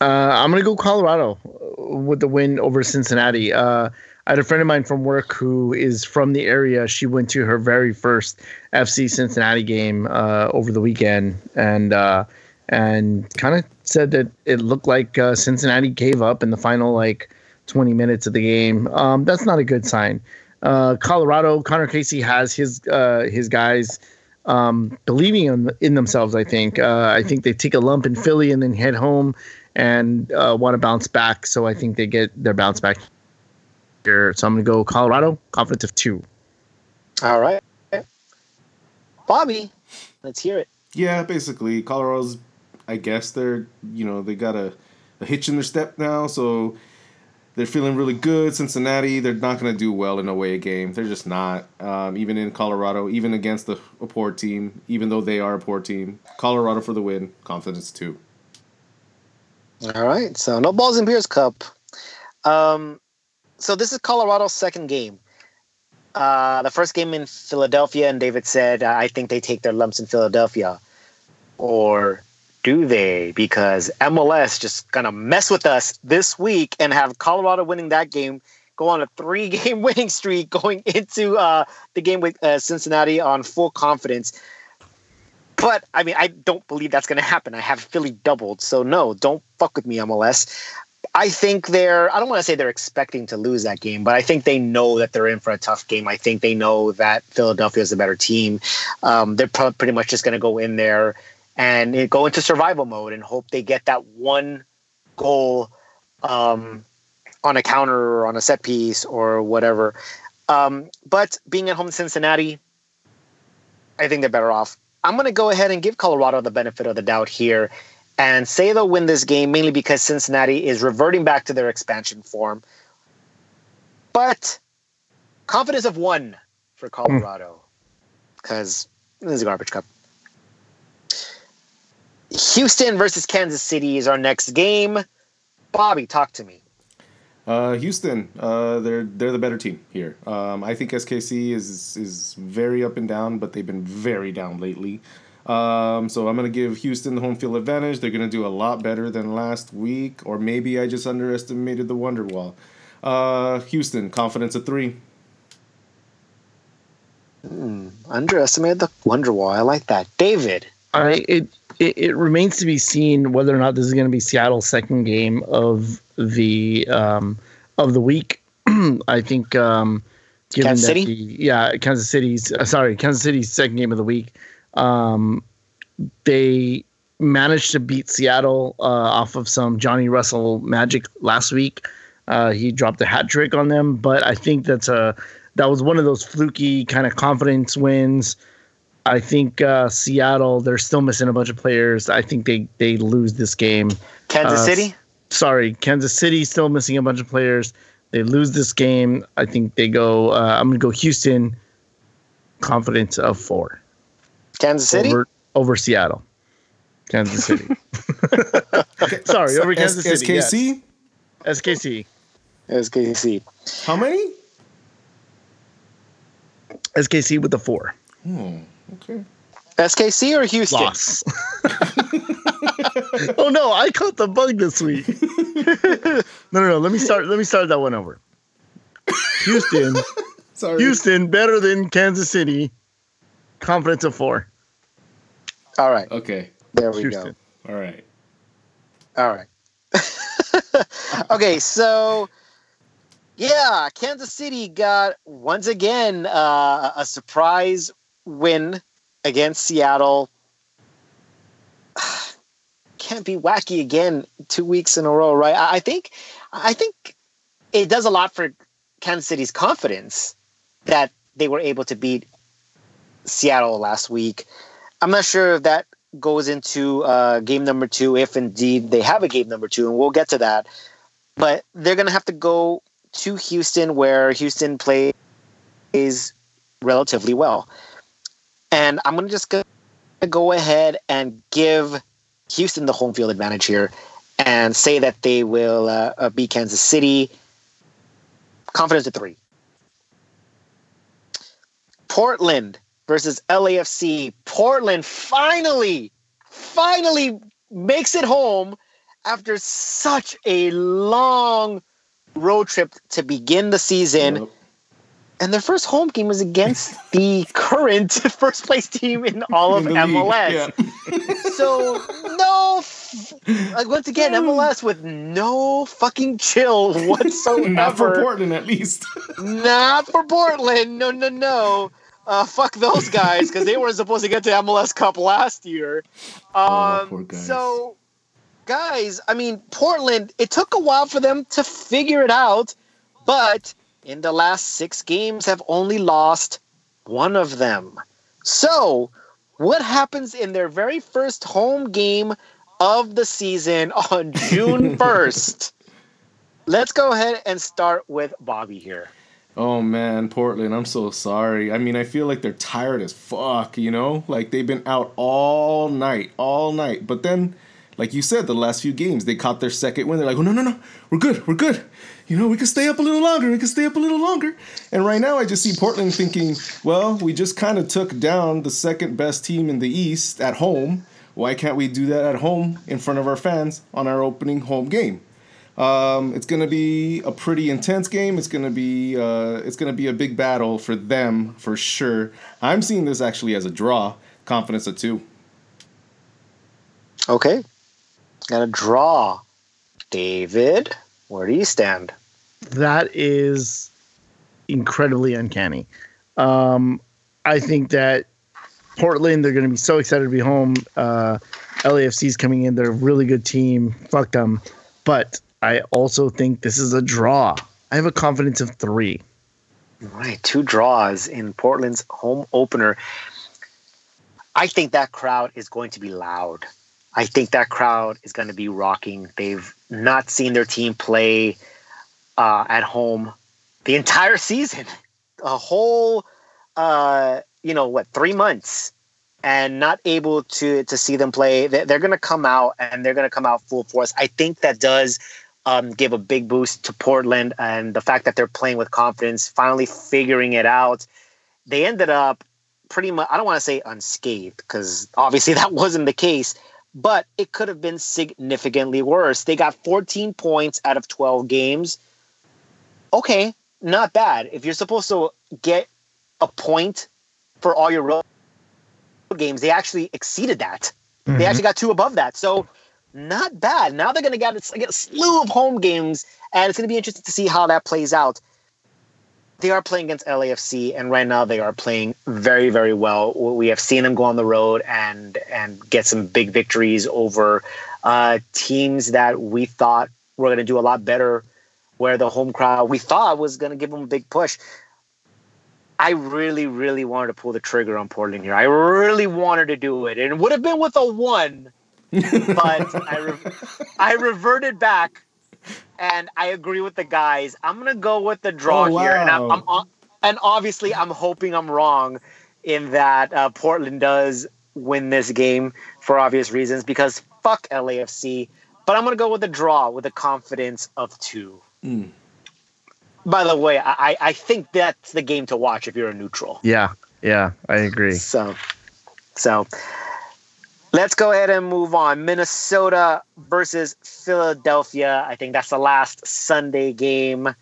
Uh, I'm gonna go Colorado with the win over Cincinnati. Uh, I had a friend of mine from work who is from the area. She went to her very first FC Cincinnati game uh, over the weekend, and uh, and kind of said that it looked like uh, Cincinnati gave up in the final like 20 minutes of the game. Um, that's not a good sign. Uh, Colorado, Conor Casey has his his guys um, believing in, in themselves. I think. I think they take a lump in Philly and then head home and uh, want to bounce back. So I think they get their bounce back here. So I'm going to go Colorado, confidence of two. All right. Bobby, let's hear it. Yeah, basically, Colorado's, I guess they're, you know, they got a, a hitch in their step now. So they're feeling really good. Cincinnati, they're not going to do well in a away game. They're just not. Um, even in Colorado, even against the, a poor team, even though they are a poor team. Colorado for the win, confidence two. All right, so no balls in Beers Cup. Um, so this is Colorado's second game. Uh, the first game in Philadelphia, and David said, "I think they take their lumps in Philadelphia," or do they? Because MLS just gonna mess with us this week and have Colorado winning that game, go on a three-game winning streak, going into uh, the game with uh, Cincinnati on full confidence. But I mean, I don't believe that's going to happen. I have Philly doubled, so no, don't fuck with me, MLS. I think they're. I don't want to say they're expecting to lose that game, but I think they know that they're in for a tough game. I think they know that Philadelphia is a better team. Um, they're pr- pretty much just going to go in there and go into survival mode and hope they get that one goal um, on a counter or on a set piece or whatever. Um, but being at home in Cincinnati, I think they're better off I'm going to go ahead and give Colorado the benefit of the doubt here and say they'll win this game mainly because Cincinnati is reverting back to their expansion form. But confidence of one for Colorado because this is a garbage cup. Houston versus Kansas City is our next game. Bobby, talk to me. Uh, Houston, uh, they're they're the better team here. Um, I think SKC is is very up and down, but they've been very down lately. Um, so I'm gonna give Houston the home field advantage. They're gonna do a lot better than last week, or maybe I just underestimated the Wonderwall. Uh, Houston, confidence of three. Hmm, underestimated the Wonderwall. I like that, David. I it, it it remains to be seen whether or not this is going to be Seattle's second game of the um, of the week. I think um, given Kansas City, the, yeah, Kansas City's uh, sorry, Kansas City's second game of the week. Um, they managed to beat Seattle uh, off of some Johnny Russell magic last week. Uh, he dropped a hat trick on them, but I think that's a that was one of those fluky kind of confidence wins. I think uh, Seattle they're still missing a bunch of players. I think they they lose this game. Kansas uh, City sorry, Kansas City still missing a bunch of players. They lose this game. I think they go. Uh, I'm going to go Houston. Confidence of four. Kansas City over, over Seattle. Kansas City. sorry, over Kansas S- City. SKC. Yes. SKC. SKC. How many? SKC with the four. Oh, okay. SKC or Houston? Loss. oh no, I caught the bug this week. no, no, no. Let me start. Let me start that one over. Houston. Sorry. Houston better than Kansas City. Confidence of four. All right. Okay. There we Houston. All right. All right. okay, so yeah, Kansas City got once again uh, a surprise win against Seattle. Can't be wacky again two weeks in a row, right? I, think, I think it does a lot for Kansas City's confidence that they were able to beat Seattle last week. I'm not sure if that goes into uh, game number two, if indeed they have a game number two, and we'll get to that. But they're going to have to go to Houston, where Houston plays relatively well. And I'm going to just go ahead and give Houston the home field advantage here and say that they will uh, uh, beat Kansas City. Confidence at three. Portland versus LAFC. Portland finally, finally makes it home after such a long road trip to begin the season. Yep. And their first home game was against the current first place team in all of MLS. Yeah. so no, like once again, MLS with no fucking chill whatsoever. Not for Portland, at least. Not for Portland. No, no, no. Uh, fuck those guys because they weren't supposed to get to MLS Cup last year. Oh, um, oh, guys. So, guys, I mean, Portland. It took a while for them to figure it out, but in the last six games have only lost one of them. So, what happens in their very first home game of the season on June 1st? Let's go ahead and start with Bobby here. Oh man, Portland, I'm so sorry. I mean, I feel like they're tired as fuck, you know? Like they've been out all night, all night. But then, like you said, the last few games, they caught their second win. They're like, oh, no, no, no, we're good, we're good. You know, we can stay up a little longer, we can stay up a little longer. And right now, I just see Portland thinking, well, we just kind of took down the second best team in the East at home. Why can't we do that at home in front of our fans on our opening home game? Um, it's going to be a pretty intense game. It's to be uh, it's going to be a big battle for them for sure. I'm seeing this actually as a draw. Confidence of two. Okay, got a draw. David, where do you stand? That is incredibly uncanny. Um, I think that Portland, they're going to be so excited to be home. Uh, LAFC's coming in; they're a really good team. Fuck them, but I also think this is a draw. I have a confidence of three. Right, two draws in Portland's home opener. I think that crowd is going to be loud. I think that crowd is going to be rocking. They've not seen their team play uh, at home the entire season, a whole, uh, you know, what, three months, and not able to to see them play. They're going to come out and they're going to come out full force. I think that does um, gave a big boost to Portland and the fact that they're playing with confidence, finally figuring it out. They ended up pretty much, I don't want to say unscathed because obviously that wasn't the case, but it could have been significantly worse. They got 14 points out of 12 games. Okay, not bad. If you're supposed to get a point for all your road games, they actually exceeded that. Mm-hmm. They actually got two above that. So not bad. Now they're going to get, get a slew of home games, and it's going to be interesting to see how that plays out. They are playing against LAFC, and right now they are playing very, very well. We have seen them go on the road and and get some big victories over uh, teams that we thought were going to do a lot better. Where the home crowd we thought was going to give them a big push. I really, really wanted to pull the trigger on Portland here. I really wanted to do it, and it would have been with a one but I, re- I reverted back, and I agree with the guys. I'm gonna go with the draw oh, wow. here, and I'm, I'm, and obviously I'm hoping I'm wrong in that uh, Portland does win this game for obvious reasons because fuck LAFC. But I'm gonna go with the draw with a confidence of two. Mm. By the way, I, I think that's the game to watch if you're a neutral. Yeah, yeah, I agree. So, so Let's go ahead and move on. Minnesota versus Philadelphia. I think that's the last Sunday game.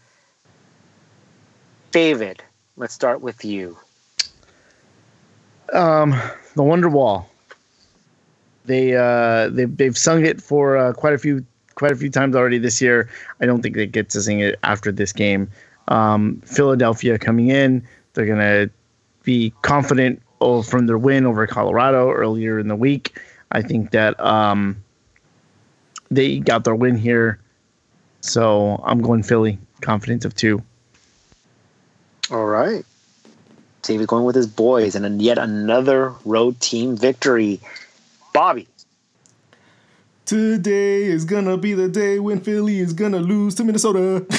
David, let's start with you. Um, the Wonder Wall. They uh, they they've sung it for uh, quite a few quite a few times already this year. I don't think they get to sing it after this game. Um, Philadelphia coming in, they're gonna be confident from their win over Colorado earlier in the week. I think that um, they got their win here. So I'm going Philly, confidence of two. All right. David going with his boys and yet another road team victory. Bobby. Today is gonna be the day when Philly is gonna lose to Minnesota.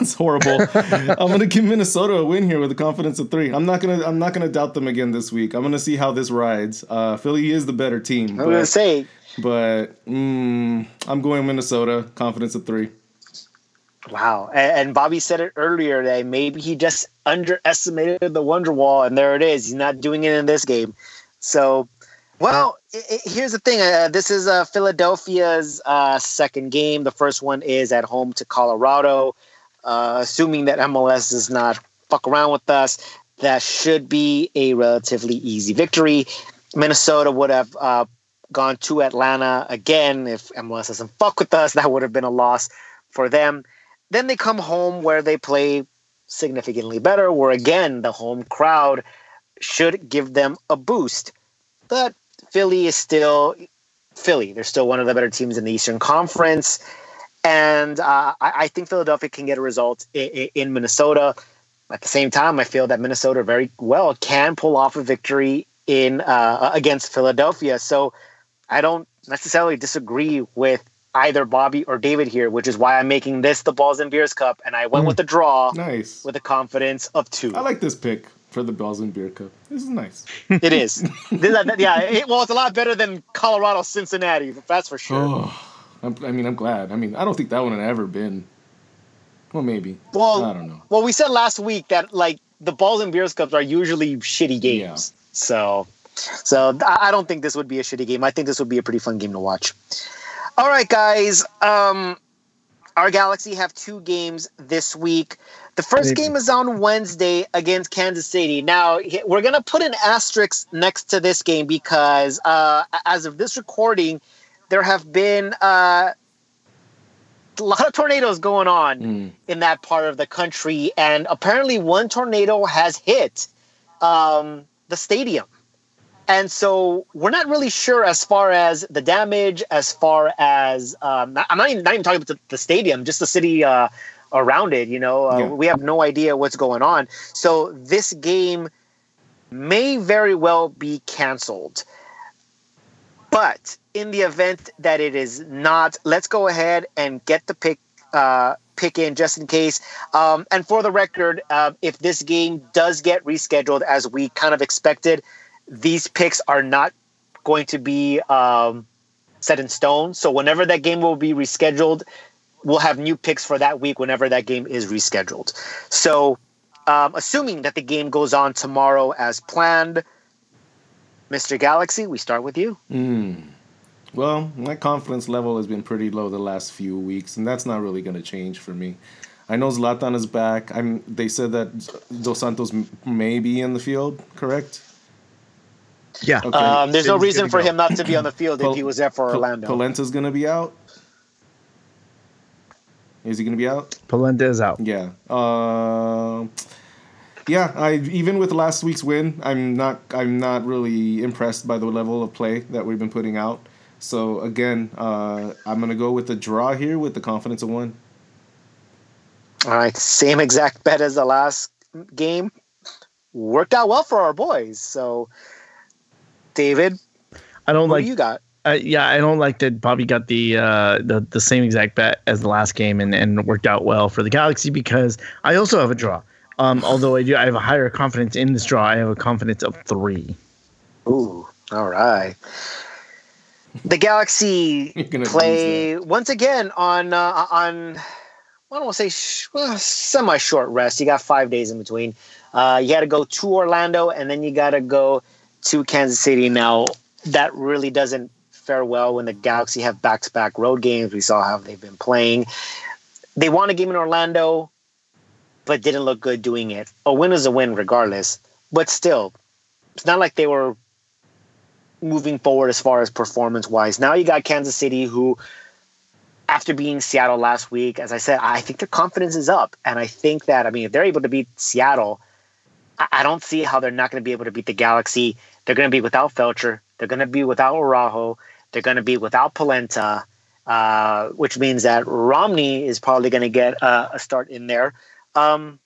it's horrible. I'm gonna give Minnesota a win here with a confidence of three. I'm not gonna I'm not gonna doubt them again this week. I'm gonna see how this rides. Uh, Philly is the better team. I'm gonna say, but mm, I'm going Minnesota. Confidence of three. Wow. And, and, Bobby said it earlier that maybe he just underestimated the Wonder Wall, and there it is. He's not doing it in this game. So, well, it, it, here's the thing. Uh, this is uh, Philadelphia's uh, second game. The first one is at home to Colorado. Uh, assuming that MLS does not fuck around with us, that should be a relatively easy victory. Minnesota would have uh, gone to Atlanta again if MLS doesn't fuck with us. That would have been a loss for them. Then they come home where they play significantly better, where again, the home crowd should give them a boost. But Philly is still Philly. They're still one of the better teams in the Eastern Conference. And uh, I, I, think Philadelphia can get a result in, in, Minnesota. At the same time, I feel that Minnesota very well can pull off a victory in uh, against Philadelphia. So I don't necessarily disagree with either Bobby or David here, which is why I'm making this the Balls and Beers Cup, and I went mm. with the draw. Nice. With a confidence of two. I like this pick for the Balls and Beer Cup. This is nice. it is. yeah. It, well, it's a lot better than Colorado Cincinnati. That's for sure. Oh, i mean, I'm glad. I mean, I don't think that one had ever been. Well, maybe. Well, I don't know. Well, we said last week that like the Balls and Beers Cups are usually shitty games. Yeah. So, so I don't think this would be a shitty game. I think this would be a pretty fun game to watch. All right, guys. Um, our Galaxy have two games this week. The first game is on Wednesday against Kansas City. Now, we're going to put an asterisk next to this game because, uh, as of this recording, there have been uh, a lot of tornadoes going on mm. in that part of the country. And apparently, one tornado has hit um, the stadium. And so we're not really sure as far as the damage, as far as um, I'm not even, not even talking about the, the stadium, just the city uh, around it. You know, uh, yeah. we have no idea what's going on. So this game may very well be canceled. But in the event that it is not, let's go ahead and get the pick uh, pick in just in case. Um, and for the record, uh, if this game does get rescheduled as we kind of expected these picks are not going to be um, set in stone. So whenever that game will be rescheduled, we'll have new picks for that week whenever that game is rescheduled. So um, assuming that the game goes on tomorrow as planned, Mr. Galaxy, we start with you. Mm. Well, my confidence level has been pretty low the last few weeks, and that's not really going to change for me. I know Zlatan is back. I'm. They said that Dos Santos may be in the field. Correct? Yeah. Okay. Um, there's no reason for go. him not to be on the field if he was there for Orlando. Polenta's going to be out. Is he going to be out? Polenta is out. Yeah. Uh, yeah. I even with last week's win, I'm not. I'm not really impressed by the level of play that we've been putting out. So again, uh, I'm going to go with the draw here with the confidence of one. All right, same exact bet as the last game. Worked out well for our boys. So David, I don't like do you got. Uh, yeah, I don't like that Bobby got the, uh, the the same exact bet as the last game and, and worked out well for the Galaxy because I also have a draw. Um, although I do, I have a higher confidence in this draw. I have a confidence of three. Ooh, all right. The Galaxy play once again on uh, on. I don't want to say sh- well, semi short rest. You got five days in between. Uh, you got to go to Orlando, and then you got to go to Kansas City. Now, that really doesn't fare well when the Galaxy have back to back road games. We saw how they've been playing. They won a game in Orlando, but didn't look good doing it. A win is a win, regardless. But still, it's not like they were moving forward as far as performance wise. Now you got Kansas City, who, after being Seattle last week, as I said, I think their confidence is up. And I think that, I mean, if they're able to beat Seattle, I don't see how they're not going to be able to beat the Galaxy. They're going to be without Feltscher. They're going to be without Araujo. They're going to be without Polenta, uh, which means that Romney is probably going to get a start in there. Um,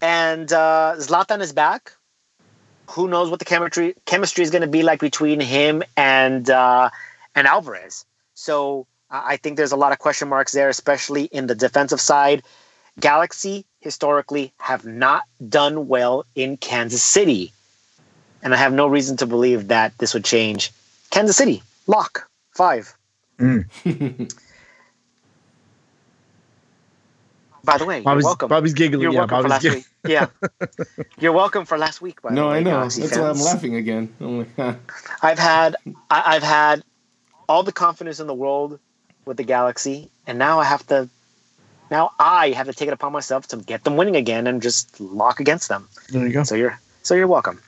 and uh, Zlatan is back. Who knows what the chemistry chemistry is going to be like between him and uh, and Alvarez? So I think there's a lot of question marks there, especially in the defensive side. Galaxy historically have not done well in Kansas City. And I have no reason to believe that this would change. Kansas City, lock, five. Mm. by the way, Bobby's, you're welcome. Bobby's giggling. You're yeah, welcome Bobby's for last week. Yeah. you're welcome for last week, by no, the way. I know. Galaxy That's why I'm laughing again. I'm like, I've had I, I've had all the confidence in the world with the Galaxy, and now I have to now I have to take it upon myself to get them winning again and just lock against them. There you go. So you're so you're welcome.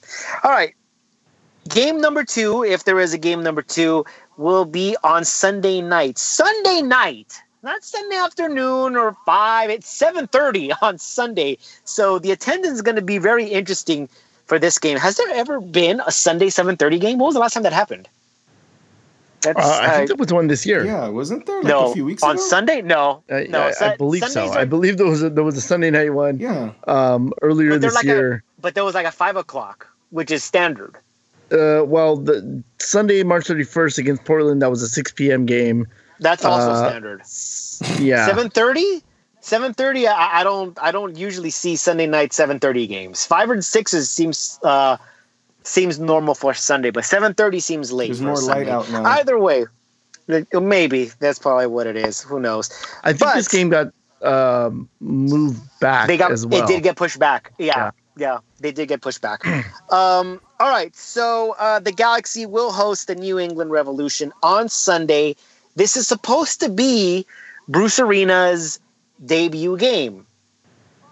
All right. Game number two, if there is a game number two, will be on Sunday night. Sunday night, not Sunday afternoon or five. It's seven thirty on Sunday. So the attendance is going to be very interesting for this game. Has there ever been a Sunday seven thirty game? What was the last time that happened? That's, Uh, I think uh, there was one this year. yeah, wasn't there like no a few weeks ago. on ago? Sunday. No, Uh, no. I, I Sun- believe Sundays so. are- I believe there was a, there was a Sunday night one Yeah. um, earlier this like a- year. But there was like a five o'clock, which is standard. uh, well, the Sunday, March 31st against Portland, that was a 6 p.m. game. That's also Uh, standard. Yeah. Seven thirty. Seven thirty. I, I don't. I don't usually see Sunday night seven thirty games. Five and sixes seems uh, seems normal for Sunday, but seven thirty seems late. There's for more Sunday. light out now. Either way, maybe that's probably what it is. Who knows? I think but- this game got um, moved back They got as well. it did get pushed back. Yeah, yeah, they did get pushed back. um, all right, so uh, the Galaxy will host the New England Revolution on Sunday. This is supposed to be Bruce Arena's debut game,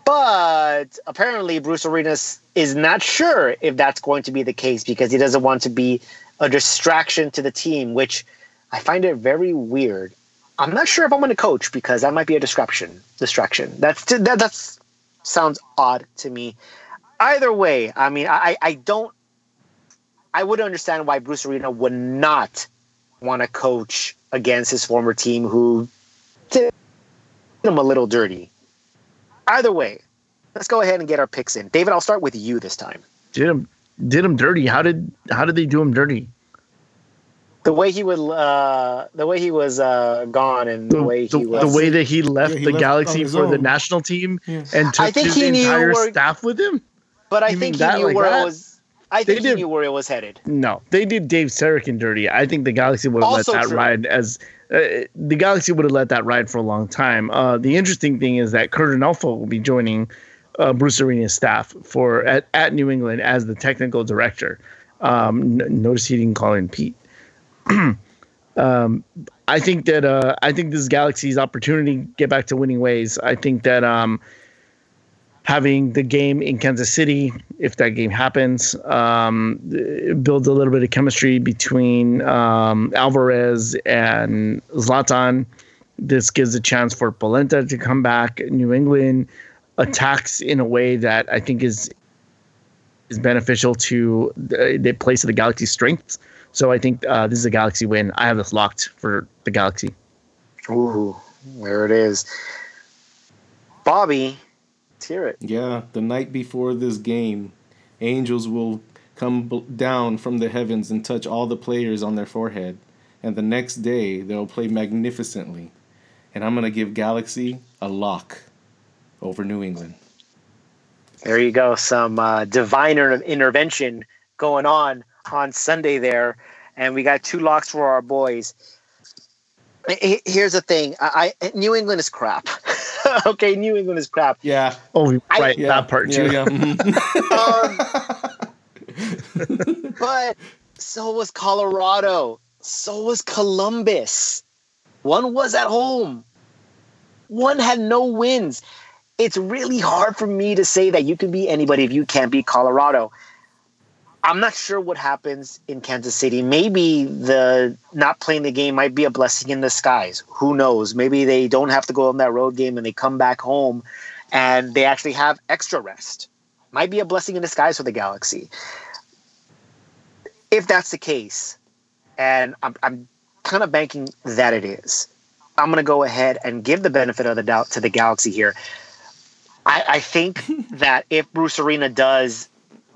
but apparently Bruce Arenas is not sure if that's going to be the case because he doesn't want to be a distraction to the team, which I find it very weird. I'm not sure if I'm going to coach because that might be a distraction. Distraction. That's that that's sounds odd to me. Either way, I mean, I I don't. I would understand why Bruce Arena would not want to coach against his former team, who did him a little dirty. Either way, let's go ahead and get our picks in. David, I'll start with you this time. did him did him dirty. How did how did they do him dirty? The way he would, uh, the way he was uh, gone, and the, The, way the, he was. the way that he left Yeah, he the left Galaxy on his for the national team Yeah. and took I think his he knew entire where- staff with him. But I you think he knew like where that? it was. I They think he knew where it was headed. No, they did Dave Sarachan dirty. I think the Galaxy would have let that true. ride as uh, the Galaxy would have let that ride for a long time. Uh, the interesting thing is that Curt Onalfo will be joining uh, Bruce Arena's staff for at, at New England as the technical director. Um, n- notice he didn't call in Pete. um, I think that uh, I think this is Galaxy's opportunity to get back to winning ways. I think that um, having the game in Kansas City, if that game happens, um, it builds a little bit of chemistry between um, Alvarez and Zlatan. This gives a chance for Polenta to come back. New England attacks in a way that I think is is beneficial to the, the place of the Galaxy's strengths. So I think uh, this is a Galaxy win. I have this locked for the Galaxy. Ooh, there it is. Bobby, let's hear it. Yeah, the night before this game, angels will come b- down from the heavens and touch all the players on their forehead. And the next day, they'll play magnificently. And I'm going to give Galaxy a lock over New England. There you go. Some uh, divine intervention going on on Sunday there, and we got two locks for our boys. Here's the thing: I, I New England is crap. okay, New England is crap. Yeah. Oh, I- right, Yeah. that part too. Yeah, yeah. Um, but so was Colorado. So was Columbus. One was at home. One had no wins. It's really hard for me to say that you can beat anybody if you can't beat Colorado. I'm not sure what happens in Kansas City. Maybe the not playing the game might be a blessing in disguise. Who knows? Maybe they don't have to go on that road game and they come back home and they actually have extra rest. Might be a blessing in disguise for the Galaxy if that's the case, and I'm, I'm kind of banking that it is, I'm going to go ahead and give the benefit of the doubt to the Galaxy here. I, I think that if Bruce Arena does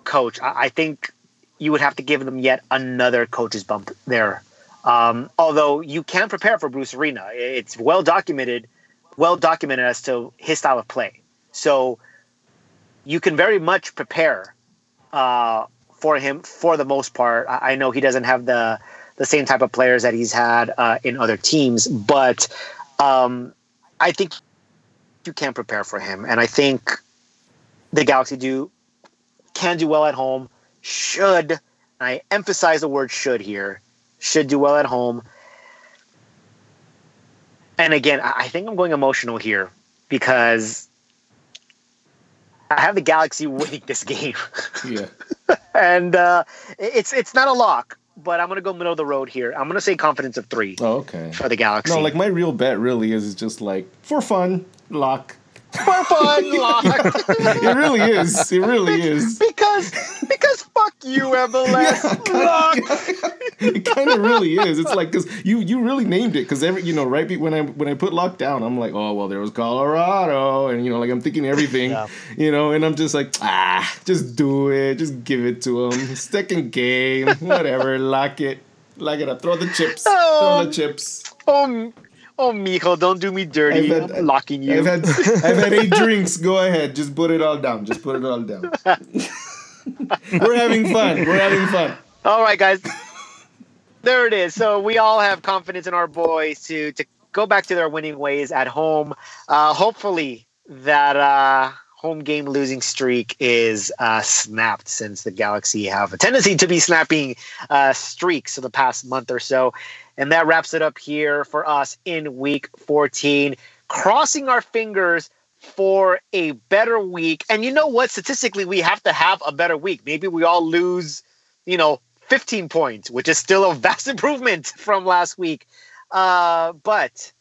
coach, I, I, think you would have to give them yet another coach's bump there. Um, although you can prepare for Bruce Arena, it's well documented, well documented as to his style of play. So you can very much prepare uh, for him for the most part. I, know he doesn't have the the same type of players that he's had uh, in other teams, but um, I think you can prepare for him, and I think the Galaxy do can do well at home. Should I emphasize the word should here? Should do well at home. And again, I think I'm going emotional here because I have the Galaxy winning this game. Yeah. and uh, it's it's not a lock, but I'm gonna go middle of the road here. I'm gonna say confidence of three. Oh, okay. For the Galaxy. No, like my real bet really is just like for fun, lock for fun, lock. it really is. It really is. Because because fuck you, MLS. Yeah, it kind of really is. It's like because you you really named it because every you know right when I when I put lockdown, I'm like oh well there was Colorado and you know like I'm thinking everything yeah. you know and I'm just like ah just do it just give it to them second game whatever lock it lock it up throw the chips oh, throw the chips. Um, Oh, Mijo, don't do me dirty. Had, I'm locking you. I've had, I've had eight drinks. Go ahead. Just put it all down. Just put it all down. We're having fun. We're having fun. All right, guys. There it is. So we all have confidence in our boys to to go back to their winning ways at home. Uh, hopefully, that uh, home game losing streak is uh, snapped since the Galaxy have a tendency to be snapping uh, streaks for the past month or so. And that wraps it up here for us in week 14. Crossing our fingers for a better week. And you know what? Statistically, we have to have a better week. Maybe we all lose, you know, 15 points, which is still a vast improvement from last week. Uh, but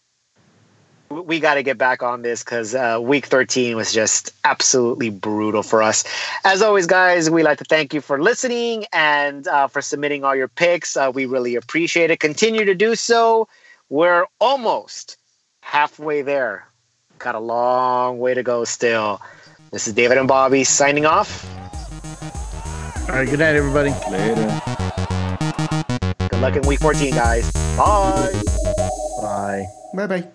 we got to get back on this because uh, week 13 was just absolutely brutal for us. As always, guys, we like to thank you for listening and uh, for submitting all your picks. Uh, we really appreciate it. Continue to do so. We're almost halfway there. Got a long way to go still. This is David and Bobby signing off. All right, good night, everybody. Later. Good luck in week 14, guys. Bye. Bye. Bye bye.